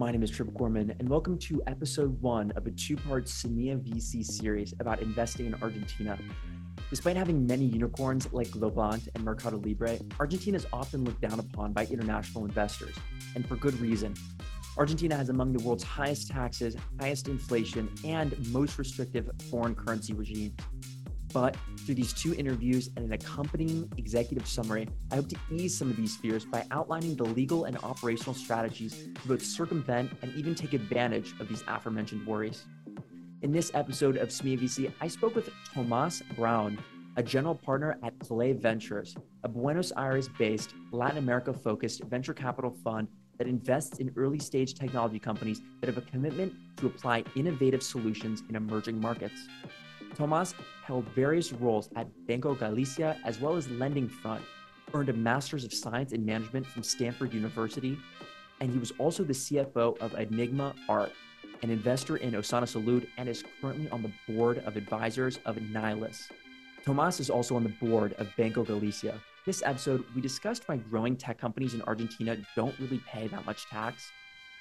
My name is Trip Gorman, and welcome to episode one of a two part Semilla VC series about investing in Argentina. Despite having many unicorns like Globant and Mercado Libre, Argentina is often looked down upon by international investors, and for good reason. Argentina has among the world's highest taxes, highest inflation, and most restrictive foreign currency regime. But through these two interviews and an accompanying executive summary, I hope to ease some of these fears by outlining the legal and operational strategies to both circumvent and even take advantage of these aforementioned worries. In this episode of SME VC, I spoke with Tomas Braun, a general partner at Kalei Ventures, a Buenos Aires based, Latin America focused venture capital fund that invests in early stage technology companies that have a commitment to apply innovative solutions in emerging markets. Tomas held various roles at Banco Galicia as well as LendingFront, earned a Master's of Science in Management from Stanford University, and he was also the CFO of Enigma Art, an investor in Osana Salud, and is currently on the board of advisors of Nilus. Tomas is also on the board of Banco Galicia. This episode, we discussed why growing tech companies in Argentina don't really pay that much tax.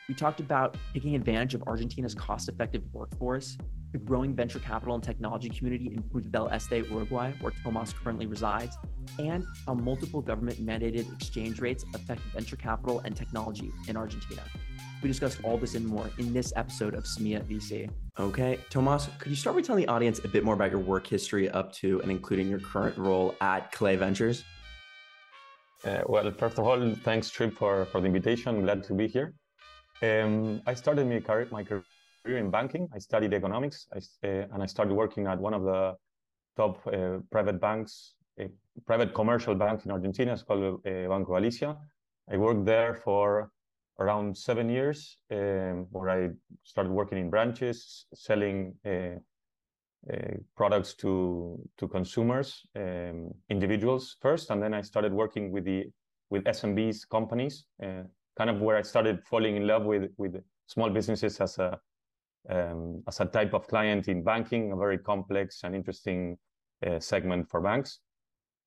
We talked about taking advantage of Argentina's cost effective workforce, the growing venture capital and technology community in Punta del Este, Uruguay, where Tomas currently resides, and how multiple government mandated exchange rates affect venture capital and technology in Argentina. We discussed all this and more in this episode of Semilla VC. Okay, Tomas, could you start by telling the audience a bit more about your work history up to and including your current role at Kalei Ventures? Uh, well, first of all, thanks, Trip, for, for the invitation. I'm glad to be here. Um, I started my career, my career in banking. I studied economics, I, uh, and I started working at one of the top uh, private banks, a private commercial bank in Argentina. It's called uh, Banco Galicia. I worked there for around seven years, um, where I started working in branches, selling uh, uh, products to to consumers, um, individuals first, and then I started working with the with SMBs companies, uh, kind of where I started falling in love with with small businesses as a um, as a type of client in banking, a very complex and interesting uh, segment for banks.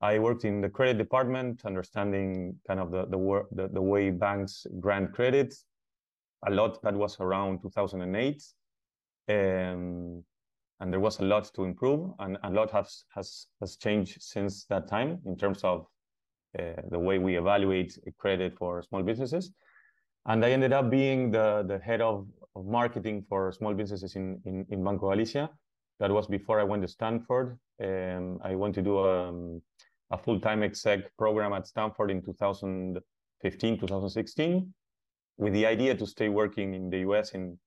I worked in the credit department, understanding kind of the the, work, the, the way banks grant credit. A lot that was around 2008, um, and there was a lot to improve, and a lot has has has changed since that time in terms of the way we evaluate credit for small businesses. And I ended up being the the head of of marketing for small businesses in, in, in Banco Galicia. That was before I went to Stanford. Um, I went to do a, um, a full-time exec program at Stanford in 2015, 2016, with the idea to stay working in the US in,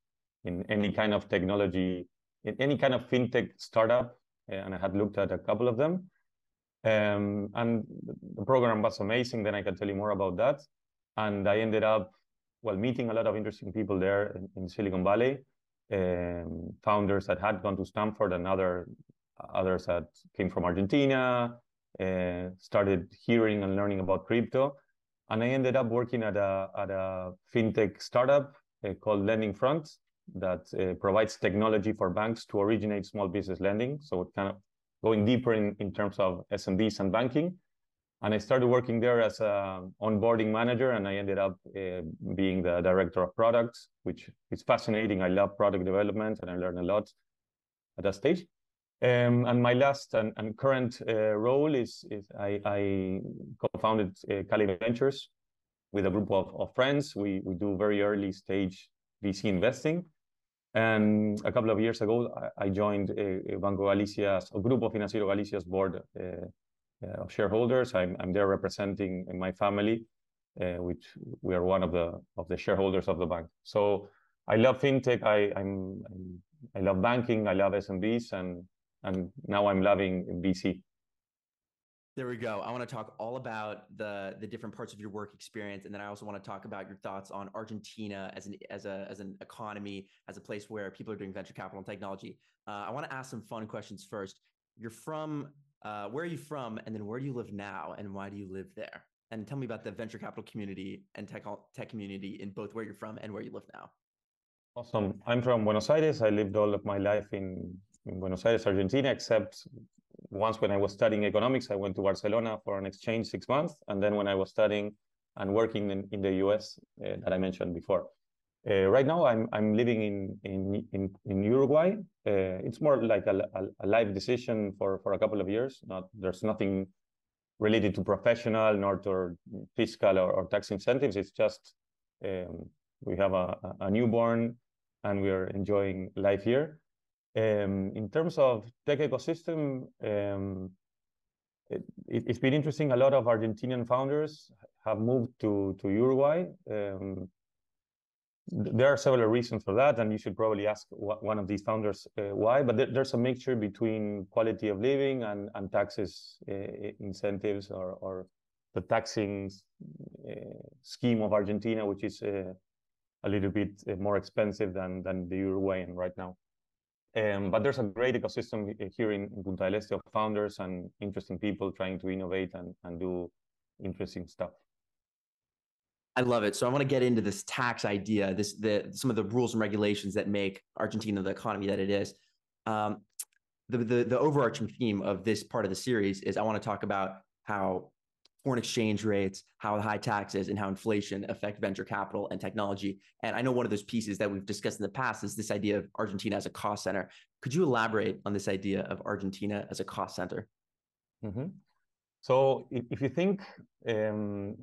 in any kind of technology, in any kind of fintech startup. And I had looked at a couple of them. Um, and the program was amazing. Then I can tell you more about that. And I ended up well, meeting a lot of interesting people there in, in Silicon Valley, um, founders that had gone to Stanford and other others that came from Argentina, uh, started hearing and learning about crypto. And I ended up working at a, at a fintech startup uh, called LendingFront that uh, provides technology for banks to originate small business lending. So it kind of going deeper in, in terms of SMBs and banking and I started working there as a onboarding manager, and I ended up uh, being the director of products, which is fascinating. I love product development, and I learned a lot at that stage. Um, and my last and, and current uh, role is, is I, I co-founded uh, Kalei Ventures with a group of, of friends. We we do very early stage VC investing. And a couple of years ago, I, joined uh, Banco Galicia's, a Grupo Financiero Galicia's board uh, uh, of shareholders. I'm, I'm there representing my family, uh, which we are one of the of the shareholders of the bank. So I love fintech. I I'm, I love banking. I love SMBs, and and now I'm loving VC. There we go. I want to talk all about the the different parts of your work experience, and then I also want to talk about your thoughts on Argentina as an as a as an economy, as a place where people are doing venture capital and technology. Uh, I want to ask some fun questions first. You're from uh, where are you from? And then where do you live now? And why do you live there? And tell me about the venture capital community and tech, tech community in both where you're from and where you live now. Awesome. I'm from Buenos Aires. I lived all of my life in, in Buenos Aires, Argentina, except once when I was studying economics, I went to Barcelona for an exchange six months. And then when I was studying and working in, in the US uh, that I mentioned before. Uh, right now, I'm I'm living in in in, in Uruguay. Uh, it's more like a, a, a life decision for for a couple of years. Not there's nothing related to professional nor to fiscal or, or tax incentives. It's just um, we have a, a newborn and we are enjoying life here. Um, in terms of tech ecosystem, um, it, has been interesting. A lot of Argentinian founders have moved to to Uruguay. Um, there are several reasons for that, and you should probably ask one of these founders uh, why. But there, there's a mixture between quality of living and and taxes uh, incentives or or the taxing uh, scheme of Argentina, which is uh, a little bit uh, more expensive than than the Uruguayan right now. Um, but there's a great ecosystem here in, Punta of founders and interesting people trying to innovate and, and do interesting stuff. I love it. So I want to get into this tax idea, this the some of the rules and regulations that make Argentina the economy that it is. Um, the, the the overarching theme of this part of the series is I want to talk about how foreign exchange rates, how high taxes and how inflation affect venture capital and technology. And I know one of those pieces that we've discussed in the past is this idea of Argentina as a cost center. Could you elaborate on this idea of Argentina as a cost center? Mm-hmm. So if you think um,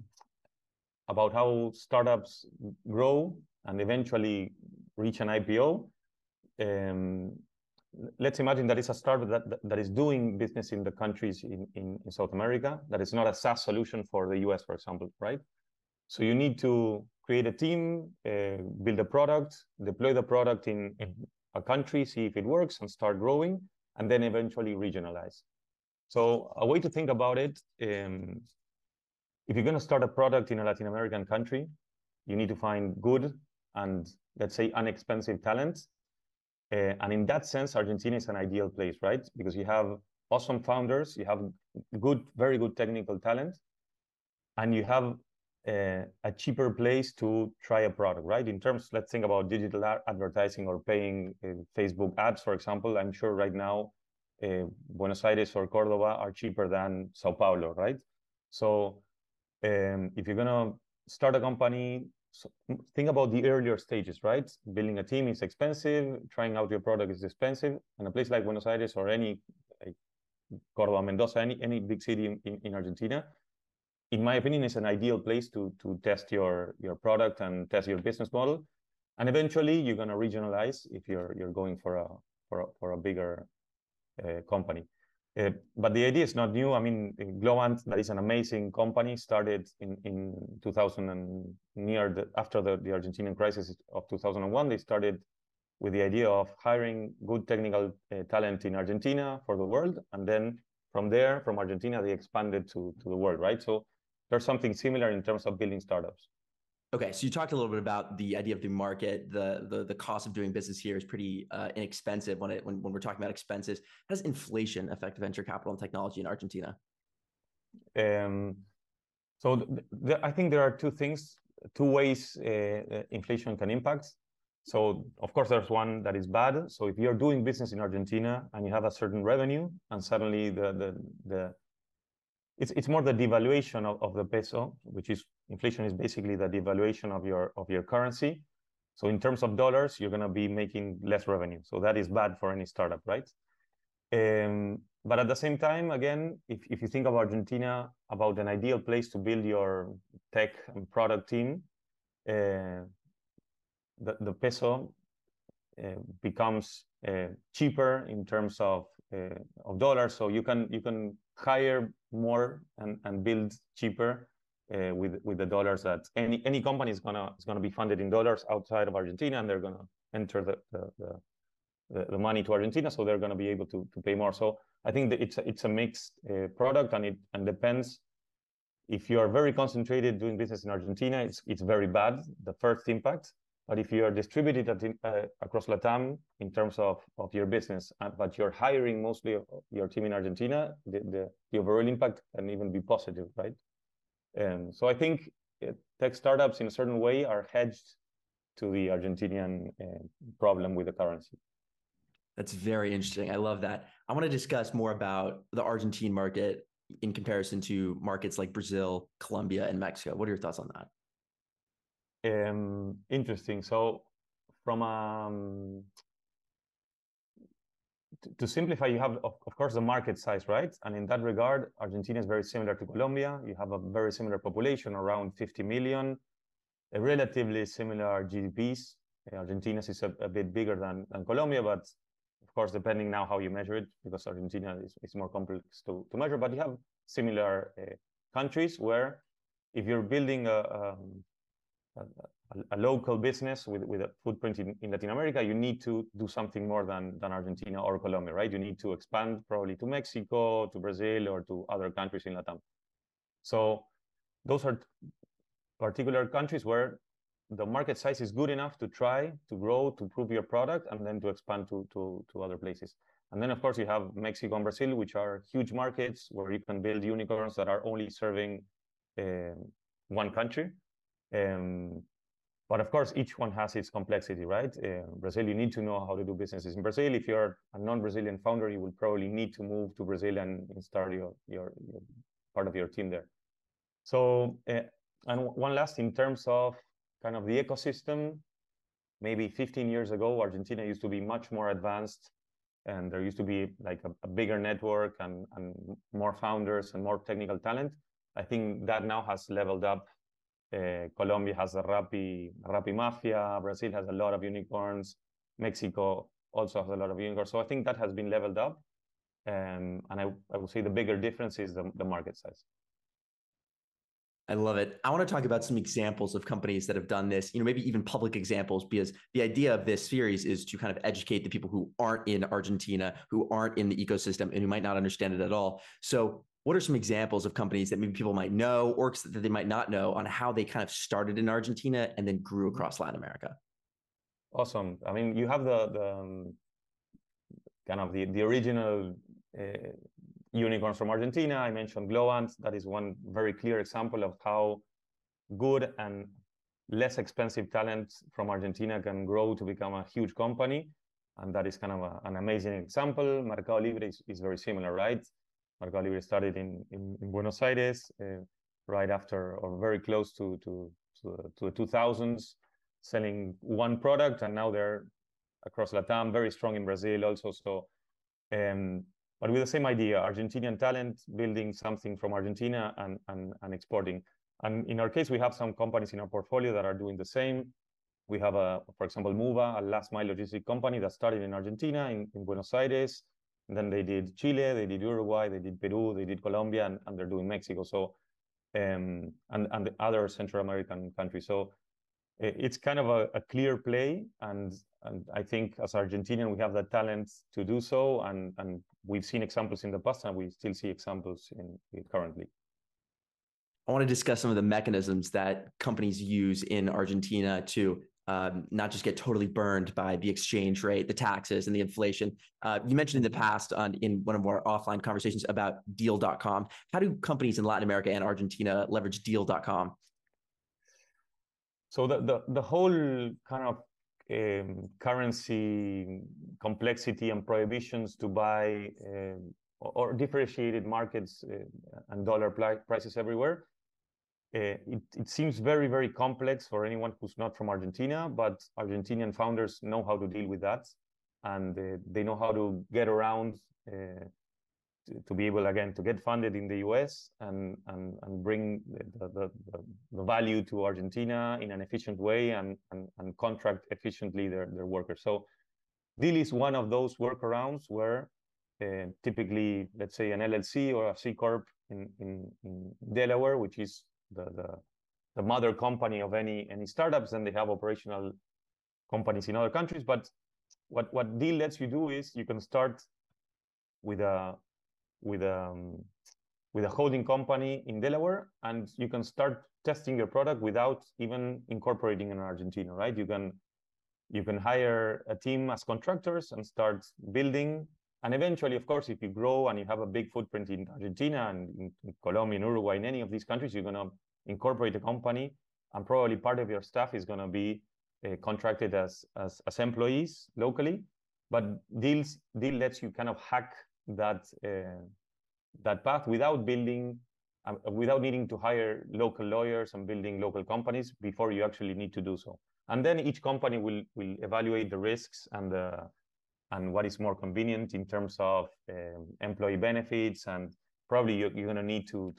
about how startups grow and eventually reach an IPO, um, let's imagine that it's a startup that, that, is doing business in the countries in, in, in, South America, that is not a SaaS solution for the US, for example, right? So you need to create a team, uh, build a product, deploy the product in, in a country, see if it works and start growing, and then eventually regionalize. So a way to think about it, um, if you're going to start a product in a Latin American country, you need to find good and let's say inexpensive talent uh, and in that sense, Argentina is an ideal place, right? Because you have awesome founders, you have good, very good technical talent, and you have uh, a cheaper place to try a product, right? In terms, let's think about digital advertising or paying uh, Facebook ads, for example. I'm sure right now, uh, Buenos Aires or Cordoba are cheaper than Sao Paulo, right? So um, if you're gonna start a company, so think about the earlier stages, right? Building a team is expensive, trying out your product is expensive, and a place like Buenos Aires or any like Cordoba, Mendoza, any any big city in, in, in Argentina, in my opinion, is an ideal place to to test your your product and test your business model, and eventually you're gonna regionalize if you're you're going for a for a, for a bigger uh, company. Uh, but the idea is not new. I mean, Globant, that is an amazing company, started in, in 2000 and near the, after the, the Argentinian crisis of 2001. They started with the idea of hiring good technical uh, talent in Argentina for the world. And then from there, from Argentina, they expanded to, to the world, right? So there's something similar in terms of building startups. Okay, so you talked a little bit about the idea of the market. The the, the cost of doing business here is pretty uh, inexpensive when it when, when we're talking about expenses. How does inflation affect venture capital and technology in Argentina? Um, so th- th- I think there are two things, two ways uh, uh, inflation can impact. So of course there's one that is bad. So if you're doing business in Argentina and you have a certain revenue, and suddenly the the the it's it's more the devaluation of, of the peso, which is inflation is basically the devaluation of your of your currency. So in terms of dollars, you're gonna be making less revenue. So that is bad for any startup, right? Um, but at the same time, again, if, if you think of Argentina about an ideal place to build your tech and product team, uh, the, the peso uh, becomes uh, cheaper in terms of uh, of dollars. So you can you can hire more and, and build cheaper uh, with with the dollars that any any company is gonna is gonna be funded in dollars outside of Argentina, and they're gonna enter the the, the, the money to Argentina, so they're gonna be able to to pay more. So I think that it's a, it's a mixed uh, product, and it and depends. If you are very concentrated doing business in Argentina, it's it's very bad. The first impact, but if you are distributed at, uh, across Latam in terms of, of your business, uh, but you're hiring mostly your team in Argentina, the, the, the overall impact can even be positive, right? And so I think uh, tech startups in a certain way are hedged to the Argentinian uh, problem with the currency. That's very interesting. I love that. I want to discuss more about the Argentine market in comparison to markets like Brazil, Colombia, and Mexico. What are your thoughts on that? Um, interesting. So from um, to simplify, you have, of, of, course, the market size, right? And in that regard, Argentina is very similar to Colombia. You have a very similar population, around 50 million, a relatively similar GDPs. Argentina's is a, a bit bigger than, than Colombia, but of course, depending now how you measure it, because Argentina is, is more complex to, to measure, but you have similar uh, countries where if you're building a, um, a, a, local business with, with a footprint in, in Latin America, you need to do something more than, than Argentina or Colombia, right? You need to expand probably to Mexico, to Brazil, or to other countries in Latam. So those are particular countries where the market size is good enough to try to grow, to prove your product, and then to expand to, to, to other places. And then, of course, you have Mexico and Brazil, which are huge markets where you can build unicorns that are only serving uh, one country. Um, but of course, each one has its complexity, right? Uh, Brazil, you need to know how to do businesses in Brazil. If you're a non-Brazilian founder, you will probably need to move to Brazil and, start your, your, your part of your team there. So, uh, and one last in terms of kind of the ecosystem, maybe 15 years ago, Argentina used to be much more advanced and there used to be like a, a bigger network and, and more founders and more technical talent. I think that now has leveled up. Uh, Colombia has a Rappi, Rappi Mafia. Brazil has a lot of unicorns. Mexico also has a lot of unicorns. So I think that has been leveled up. Um, and I, I would say the bigger difference is the, the market size. I love it. I want to talk about some examples of companies that have done this, you know, maybe even public examples, because the idea of this series is to kind of educate the people who aren't in Argentina, who aren't in the ecosystem, and who might not understand it at all. So, what are some examples of companies that maybe people might know or that they might not know on how they kind of started in Argentina and then grew across Latin America? Awesome. I mean, you have the the um, kind of the the original uh, unicorns from Argentina. I mentioned Globant. That is one very clear example of how good and less expensive talent from Argentina can grow to become a huge company. And that is kind of a, an amazing example. Mercado Libre is, is, very similar, right? Mercado started in, in, in Buenos Aires uh, right after or very close to, to, to, to the 2000s, selling one product. And now they're across Latam, very strong in Brazil also. So um, but with the same idea, Argentinian talent building something from Argentina and, and, and exporting. And in our case, we have some companies in our portfolio that are doing the same. We have, a, for example, Moova, a last mile logistic company that started in Argentina, in, in Buenos Aires. Then they did Chile, they did Uruguay, they did Peru, they did Colombia, and, and they're doing Mexico. So, um, and, and the other Central American countries. So it's kind of a, a clear play. And and I think as Argentinian, we have the talent to do so. And, and we've seen examples in the past and we still see examples in, in currently. I want to discuss some of the mechanisms that companies use in Argentina to um, not just get totally burned by the exchange rate, the taxes, and the inflation. Uh, you mentioned in the past on in one of our offline conversations about Deel.com. How do companies in Latin America and Argentina leverage Deel.com? So the, the the whole kind of um, currency complexity and prohibitions to buy um, or differentiated markets uh, and dollar prices everywhere. Uh, it, it seems very, very complex for anyone who's not from Argentina, but Argentinian founders know how to deal with that. And uh, they know how to get around uh, to, be able again to get funded in the US and and, and bring the, the, the, value to Argentina in an efficient way and, and, and contract efficiently their, their workers. So Deel is one of those workarounds where uh, typically, let's say an LLC or a C Corp in, in, in Delaware, which is the, the, the mother company of any, any startups, and they have operational companies in other countries. But what, what Deel lets you do is you can start with a with a um, with a holding company in Delaware, and you can start testing your product without even incorporating in Argentina, right? You can you can hire a team as contractors and start building. And eventually, of course, if you grow and you have a big footprint in Argentina and in, Colombia, in Uruguay, in any of these countries, you're gonna incorporate a company, and probably part of your staff is gonna be uh, contracted as, as as employees locally. But deals Deel lets you kind of hack that uh, that path without building um, without needing to hire local lawyers and building local companies before you actually need to do so. And then each company will will evaluate the risks and the and what is more convenient in terms of um, employee benefits and probably you're, you're going to need to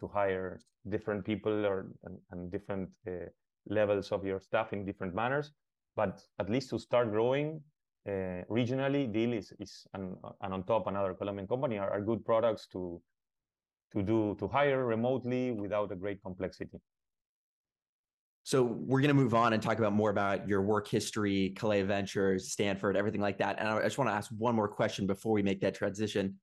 to hire different people or and, and different uh, levels of your staff in different manners. But at least to start growing uh, regionally Deel is is and, and Ontop another colombian company are, are good products to to do to hire remotely without a great complexity so we're going to move on and talk about more about your work history, Kalei Ventures, Stanford, everything like that. And I just want to ask one more question before we make that transition.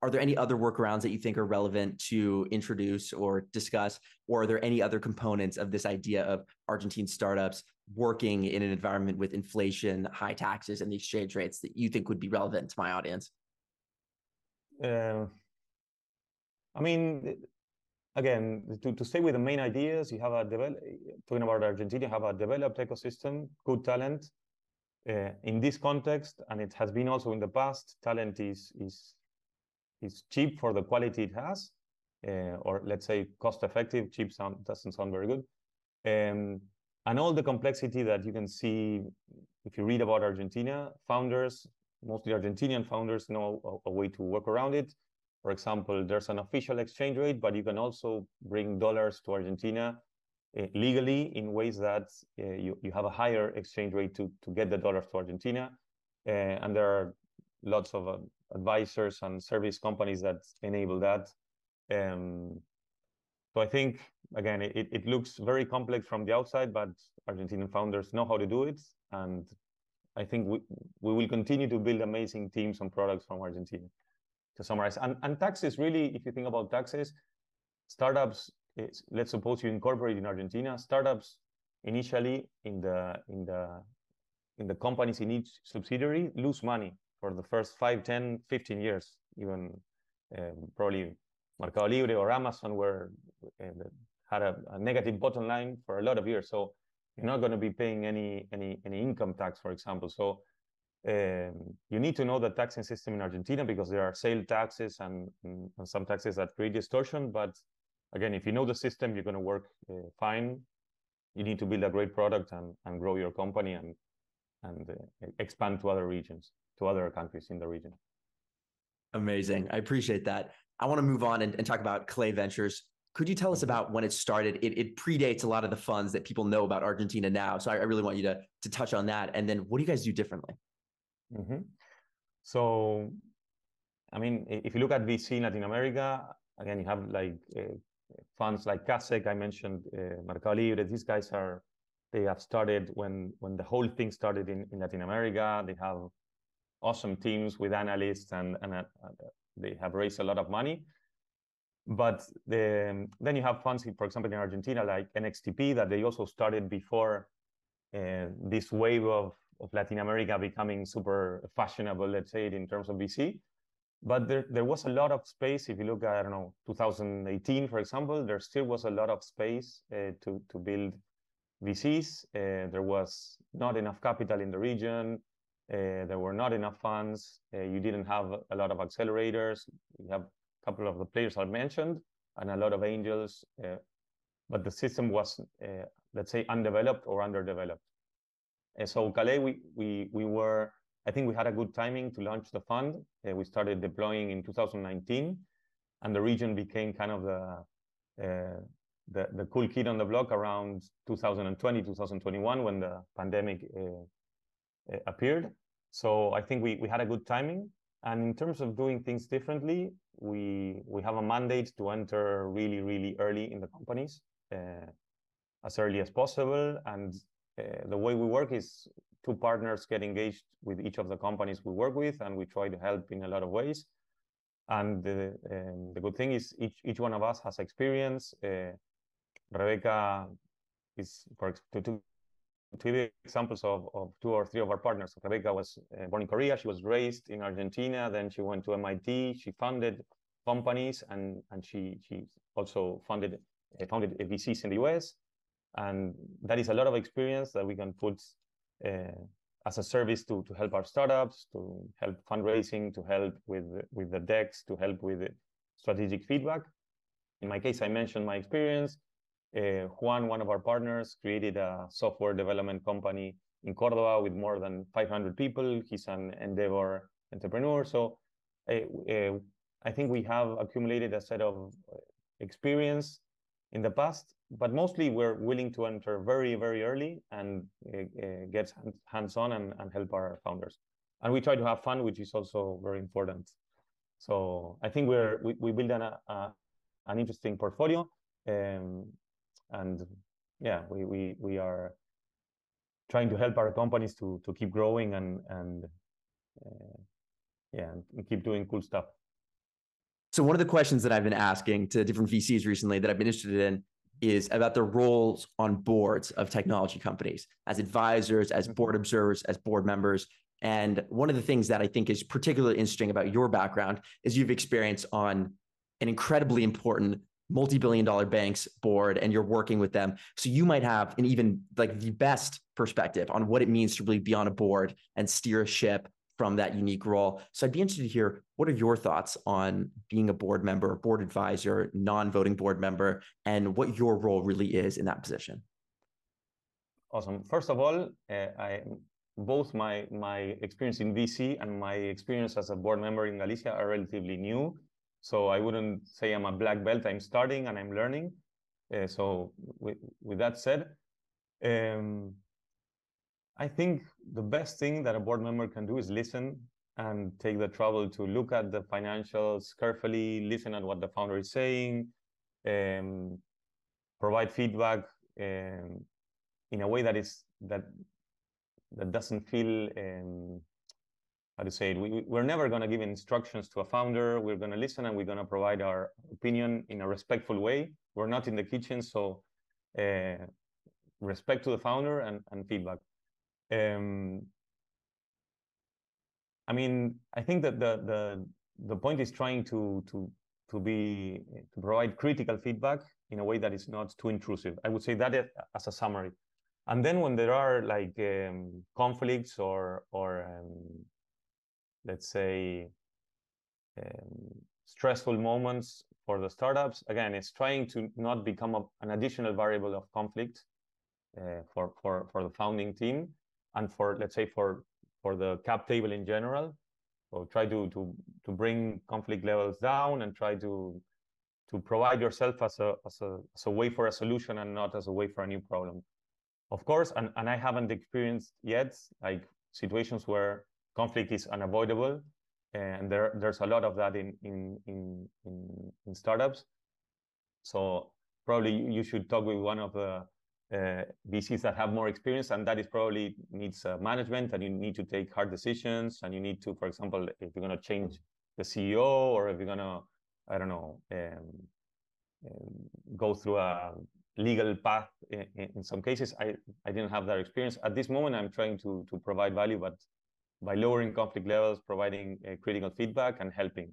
Are there any other workarounds that you think are relevant to introduce or discuss? Or are there any other components of this idea of Argentine startups working in an environment with inflation, high taxes, and the exchange rates that you think would be relevant to my audience? Uh, I mean, again, to, to stay with the main ideas, you have a develop, talking about Argentina, have a developed ecosystem, good talent. Uh, in this context, and it has been also in the past, talent is is is cheap for the quality it has, uh, or let's say cost effective. Cheap sound doesn't sound very good, um, and all the complexity that you can see if you read about Argentina. Founders, mostly Argentinian founders, know a, a way to work around it. For example, there's an official exchange rate, but you can also bring dollars to Argentina uh, legally in ways that uh, you, you have a higher exchange rate to, to get the dollars to Argentina. Uh, and there are lots of uh, advisors and service companies that enable that. Um, so I think, again, it, it looks very complex from the outside, but Argentinian founders know how to do it. And I think we, we will continue to build amazing teams and products from Argentina to summarize. And, and taxes, really, if you think about taxes, startups, let's suppose you incorporate in Argentina, startups initially in the in the in the companies in each subsidiary lose money for the first 5, 10, 15 years, even um, probably Mercado Libre or Amazon were uh, had a, a, negative bottom line for a lot of years. So you're not going to be paying any any any income tax, for example. So um, you need to know the taxing system in Argentina because there are sale taxes and, and, some taxes that create distortion. But again, if you know the system, you're going to work uh, fine. You need to build a great product and, and grow your company and and uh, expand to other regions, to other countries in the region. Amazing. I appreciate that. I want to move on and, and talk about Kalei Ventures. Could you tell us mm-hmm. about when it started? It, it, predates a lot of the funds that people know about Argentina now. So I, I really want you to, to touch on that. And then what do you guys do differently? Mm-hmm. So, I mean, if you look at VC in Latin America, again, you have like uh, funds like Kaszek, I mentioned, uh, Mercado Libre. These guys are, they have started when when the whole thing started in, in Latin America. They have awesome teams with analysts and, and uh, they have raised a lot of money. But the, then you have funds, for example, in Argentina, like NXTP, that they also started before uh, this wave of of Latin America becoming super fashionable, let's say, in terms of VC. But there, there was a lot of space. If you look at, I don't know, 2018, for example, there still was a lot of space uh, to, to build VCs. Uh, there was not enough capital in the region. Uh, there were not enough funds. Uh, you didn't have a lot of accelerators. You have a couple of the players I mentioned and a lot of angels. Uh, but the system was, uh, let's say, undeveloped or underdeveloped. So Kalei, we, we, we were, I think we had a good timing to launch the fund. Uh, we started deploying in 2019, and the region became kind of the, uh, the, the cool kid on the block around 2020, 2021, when the pandemic uh, appeared. So I think we, we had a good timing. And in terms of doing things differently, we we have a mandate to enter really, really early in the companies, as early as possible, and uh, the way we work is two partners get engaged with each of the companies we work with, and we try to help in a lot of ways. And the, um, the good thing is each, each one of us has experience. Uh, Rebecca is, for two, two, two examples of, of two or three of our partners. Rebecca was uh, born in Korea. She was raised in Argentina. Then she went to MIT. She funded companies and, and she, she also funded, uh, founded VCs in the US and that is a lot of experience that we can put uh, as a service to to help our startups, to help fundraising, to help with with the decks, to help with strategic feedback. in my case, I mentioned my experience. Uh, Juan, one of our partners, created a software development company in Cordoba with more than 500 people. He's an Endeavor entrepreneur. So uh, uh, I think we have accumulated a set of experience in the past, but mostly we're willing to enter very, very early and get hands-on and, and help our founders. And we try to have fun, which is also very important. So I think we're we, we build an, a, an interesting portfolio, um, and yeah, we we we are trying to help our companies to to keep growing and and uh, yeah, and keep doing cool stuff. So one of the questions that I've been asking to different VCs recently that I've been interested in is about the roles on boards of technology companies as advisors, as mm-hmm. board observers, as board members. And one of the things that I think is particularly interesting about your background is you've experienced on an incredibly important multi-billion dollar banks board and you're working with them so you might have an even like the best perspective on what it means to really be on a board and steer a ship from that unique role so i'd be interested to hear what are your thoughts on being a board member board advisor non-voting board member and what your role really is in that position awesome first of all uh, i both my my experience in VC and my experience as a board member in Galicia are relatively new. So I wouldn't say I'm a black belt. I'm starting and I'm learning. Uh, so with, with that said, um, I think the best thing that a board member can do is listen and take the trouble to look at the financials carefully, listen at what the founder is saying, um, provide feedback um, in a way that is that that doesn't feel um, how to say it. We, we're never going to give instructions to a founder. We're going to listen and we're going to provide our opinion in a respectful way. We're not in the kitchen, so uh, respect to the founder and, and feedback. Um, I mean, I think that the the the point is trying to to to be to provide critical feedback in a way that is not too intrusive. I would say that as a summary. And then when there are like um, conflicts or or um, let's say stressful moments for the startups, again, it's trying to not become a, an additional variable of conflict uh, for for for the founding team and for let's say for for the cap table in general. So try to to to bring conflict levels down and try to to provide yourself as a as a as a way for a solution and not as a way for a new problem of course, and, and I haven't experienced yet like situations where conflict is unavoidable. And there, there's a lot of that in, in, in, in, in startups. So probably you should talk with one of the uh, VCs that have more experience, and that is probably needs uh, management, and you need to take hard decisions, and you need to, for example, if you're going to change the CEO, or if you're going to, I don't know, um, um, go through a legal path in, in, some cases. I, I didn't have that experience. At this moment, I'm trying to, to provide value, but by lowering conflict levels, providing uh, critical feedback and helping.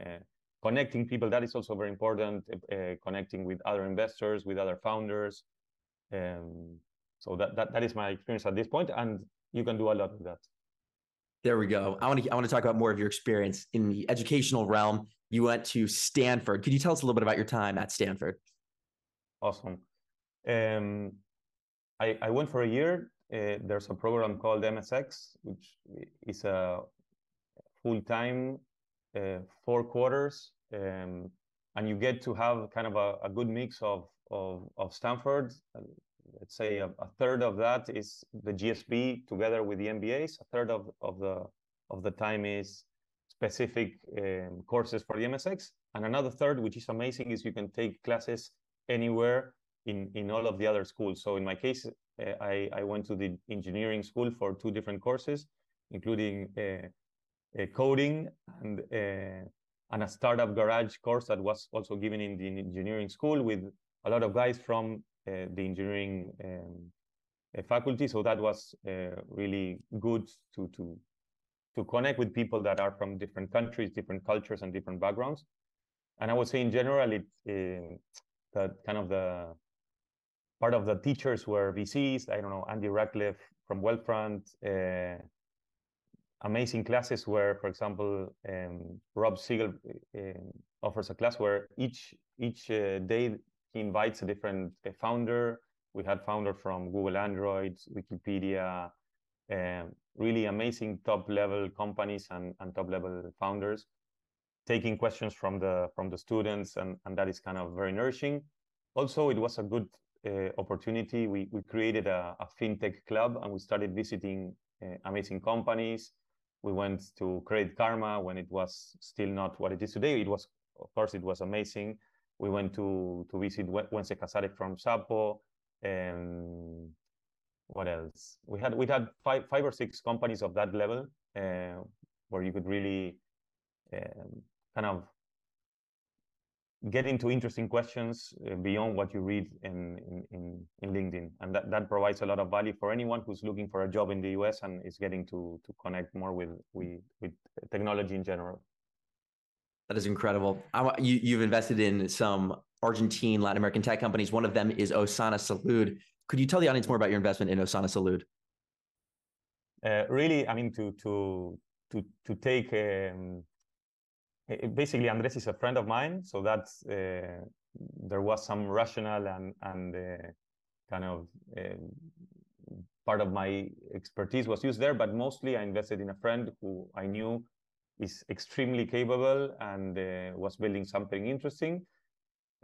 Uh, connecting people, that is also very important, uh, connecting with other investors, with other founders. Um, so that, that, that is my experience at this point, and you can do a lot with that. There we go. I want to I want to talk about more of your experience in the educational realm. You went to Stanford. Could you tell us a little bit about your time at Stanford? Awesome. Um, I, I went for a year. Uh, there's a program called MSX, which is a full-time, uh, four quarters, um, and you get to have kind of a, a good mix of, of, of Stanford. Let's say a, a, third of that is the GSB together with the MBAs. A third of, of the of the time is specific um, courses for the MSX, and another third, which is amazing, is you can take classes anywhere in, in all of the other schools. So in my case, uh, I, I went to the engineering school for two different courses, including uh, coding and, uh, and a startup garage course that was also given in the engineering school with a lot of guys from uh, the engineering um, uh, faculty. So that was uh, really good to, to, to connect with people that are from different countries, different cultures, and different backgrounds. And I would say in general, it that kind of the part of the teachers were VCs. I don't know Andy Rachleff from Wealthfront amazing classes where, for example, um, Rob Siegel uh, offers a class where each each uh, day he invites a different uh, founder. We had founder from Google Android, Wikipedia, um, really amazing top level companies and, and top level founders taking questions from the from the students and, and that is kind of very nourishing. Also it was a good uh, opportunity. We, we created a, a, fintech club and we started visiting uh, amazing companies. We went to credit karma when it was still not what it is today. It was of course it was amazing we went to to visit Wences Casares from Xapo and what else? We had we had five five or six companies of that level uh, where you could really um, kind of get into interesting questions uh, beyond what you read in, in, in, LinkedIn. And that, that provides a lot of value for anyone who's looking for a job in the US and is getting to, to connect more with, with, with technology in general. That is incredible. I, you, you've invested in some Argentine, Latin American tech companies. One of them is Osana Salud. Could you tell the audience more about your investment in Osana Salud? Uh, really, I mean, to to to to take um, basically, Andres is a friend of mine, so that's uh, there was some rational and and uh, kind of um, part of my expertise was used there, but mostly I invested in a friend who I knew is extremely capable and uh, was building something interesting.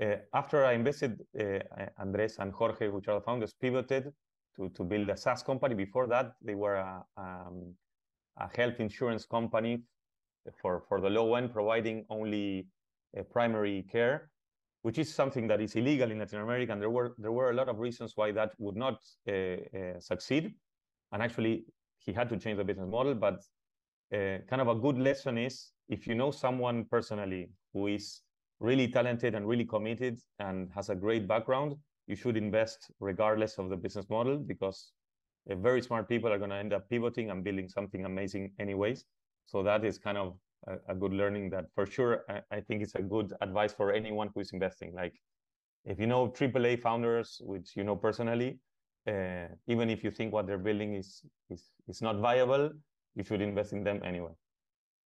Uh, after I invested, uh, Andres and Jorge, which are the founders, pivoted to, to build a SaaS company. Before that, they were a, um, a health insurance company for, for the low end, providing only uh, primary care, which is something that is illegal in Latin America. And there were, there were a lot of reasons why that would not uh, succeed. And actually, he had to change the business model. But kind of a good lesson is if you know someone personally who is really talented and really committed and has a great background, you should invest regardless of the business model because very smart people are going to end up pivoting and building something amazing anyways. So that is kind of a, a good learning that for sure I, I, think it's a good advice for anyone who is investing. Like if you know AAA founders, which you know personally, uh, even if you think what they're building is is is not viable, you should invest in them anyway.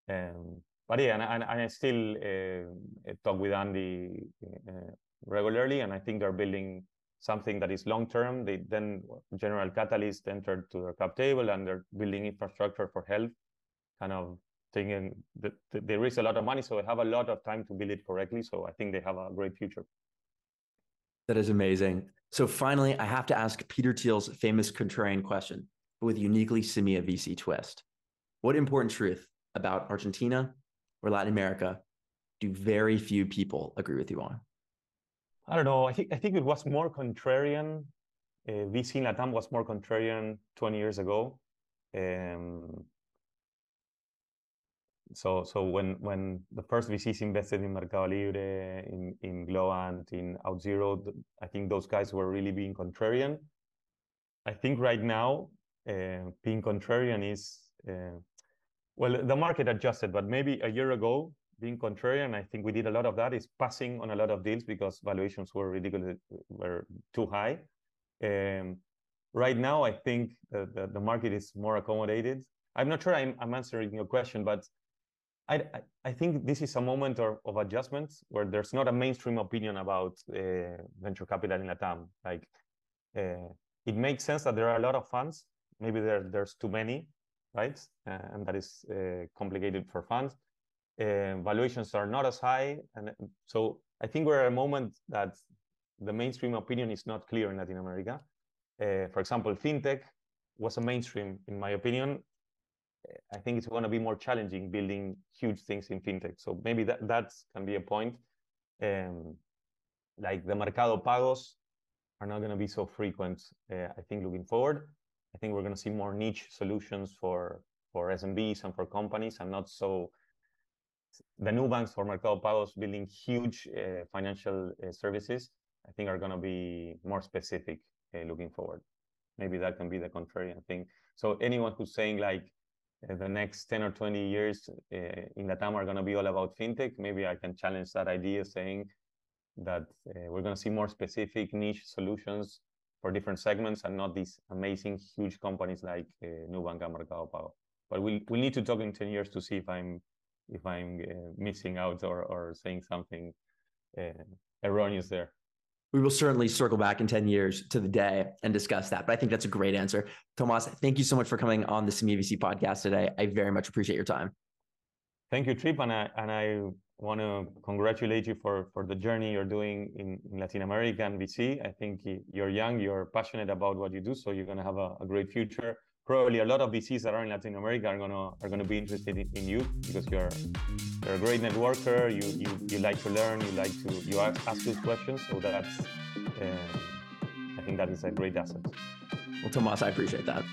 Um, but yeah, and, and, and I still uh, talk with Andy uh, regularly, and I think they're building something that is long term. They then General Catalyst entered to their cap table, and they're building infrastructure for health, kind of thinking that they raise a lot of money, so they have a lot of time to build it correctly. So I think they have a great future. That is amazing. So finally, I have to ask Peter Thiel's famous contrarian question, with uniquely Semilla VC twist. What important truth about Argentina or Latin America do very few people agree with you on? I don't know. I think I think it was more contrarian. Uh, VC in Latam was more contrarian 20 years ago. Um, so so when when the first VCs invested in Mercado Libre, in in Globant, in Auth0, I think those guys were really being contrarian. I think right now uh, being contrarian is uh, well, the market adjusted, but maybe a year ago, being contrarian, I think we did a lot of that, is passing on a lot of deals because valuations were ridiculous, were too high. Um, right now, I think the, the, the, market is more accommodated. I'm not sure I'm, I'm answering your question, but I, I, think this is a moment of, of adjustment where there's not a mainstream opinion about uh, venture capital in Latam. Like, uh, it makes sense that there are a lot of funds. Maybe there, there's too many, right? Uh, and that is uh, complicated for funds. Uh, valuations are not as high. And so I think we're at a moment that the mainstream opinion is not clear in Latin America. for example, fintech was a mainstream, in my opinion. I think it's going to be more challenging building huge things in fintech. So maybe that that can be a point. Um, like the Mercado Pagos are not going to be so frequent. Uh, I think looking forward, I think we're going to see more niche solutions for for SMBs and for companies, and not so the new banks for Mercado Pagos building huge uh, financial uh, services. I think are going to be more specific uh, looking forward. Maybe that can be the contrarian thing. So anyone who's saying like the next 10 or 20 years in Latam are going to be all about fintech, maybe I can challenge that idea saying that we're going to see more specific niche solutions for different segments and not these amazing huge companies like uh, Nubank and Mercado Pago. But we'll we'll need to talk in ten years to see if I'm if I'm uh, missing out or or saying something uh, erroneous there. We will certainly circle back in 10 years to the day and discuss that. But I think that's a great answer. Tomas, thank you so much for coming on the Semilla podcast today. I very much appreciate your time. Thank you, Trip. And I, and I want to congratulate you for, for the journey you're doing in, in Latin America and VC. I think you're young, you're passionate about what you do, so you're going to have a, a great future probably a lot of VCs that are in Latin America are gonna are gonna be interested in, in you because you're you're a great networker. You you you like to learn. You like to you ask, ask questions. So that's uh, I think that is a great asset. Well, Tomas, I appreciate that.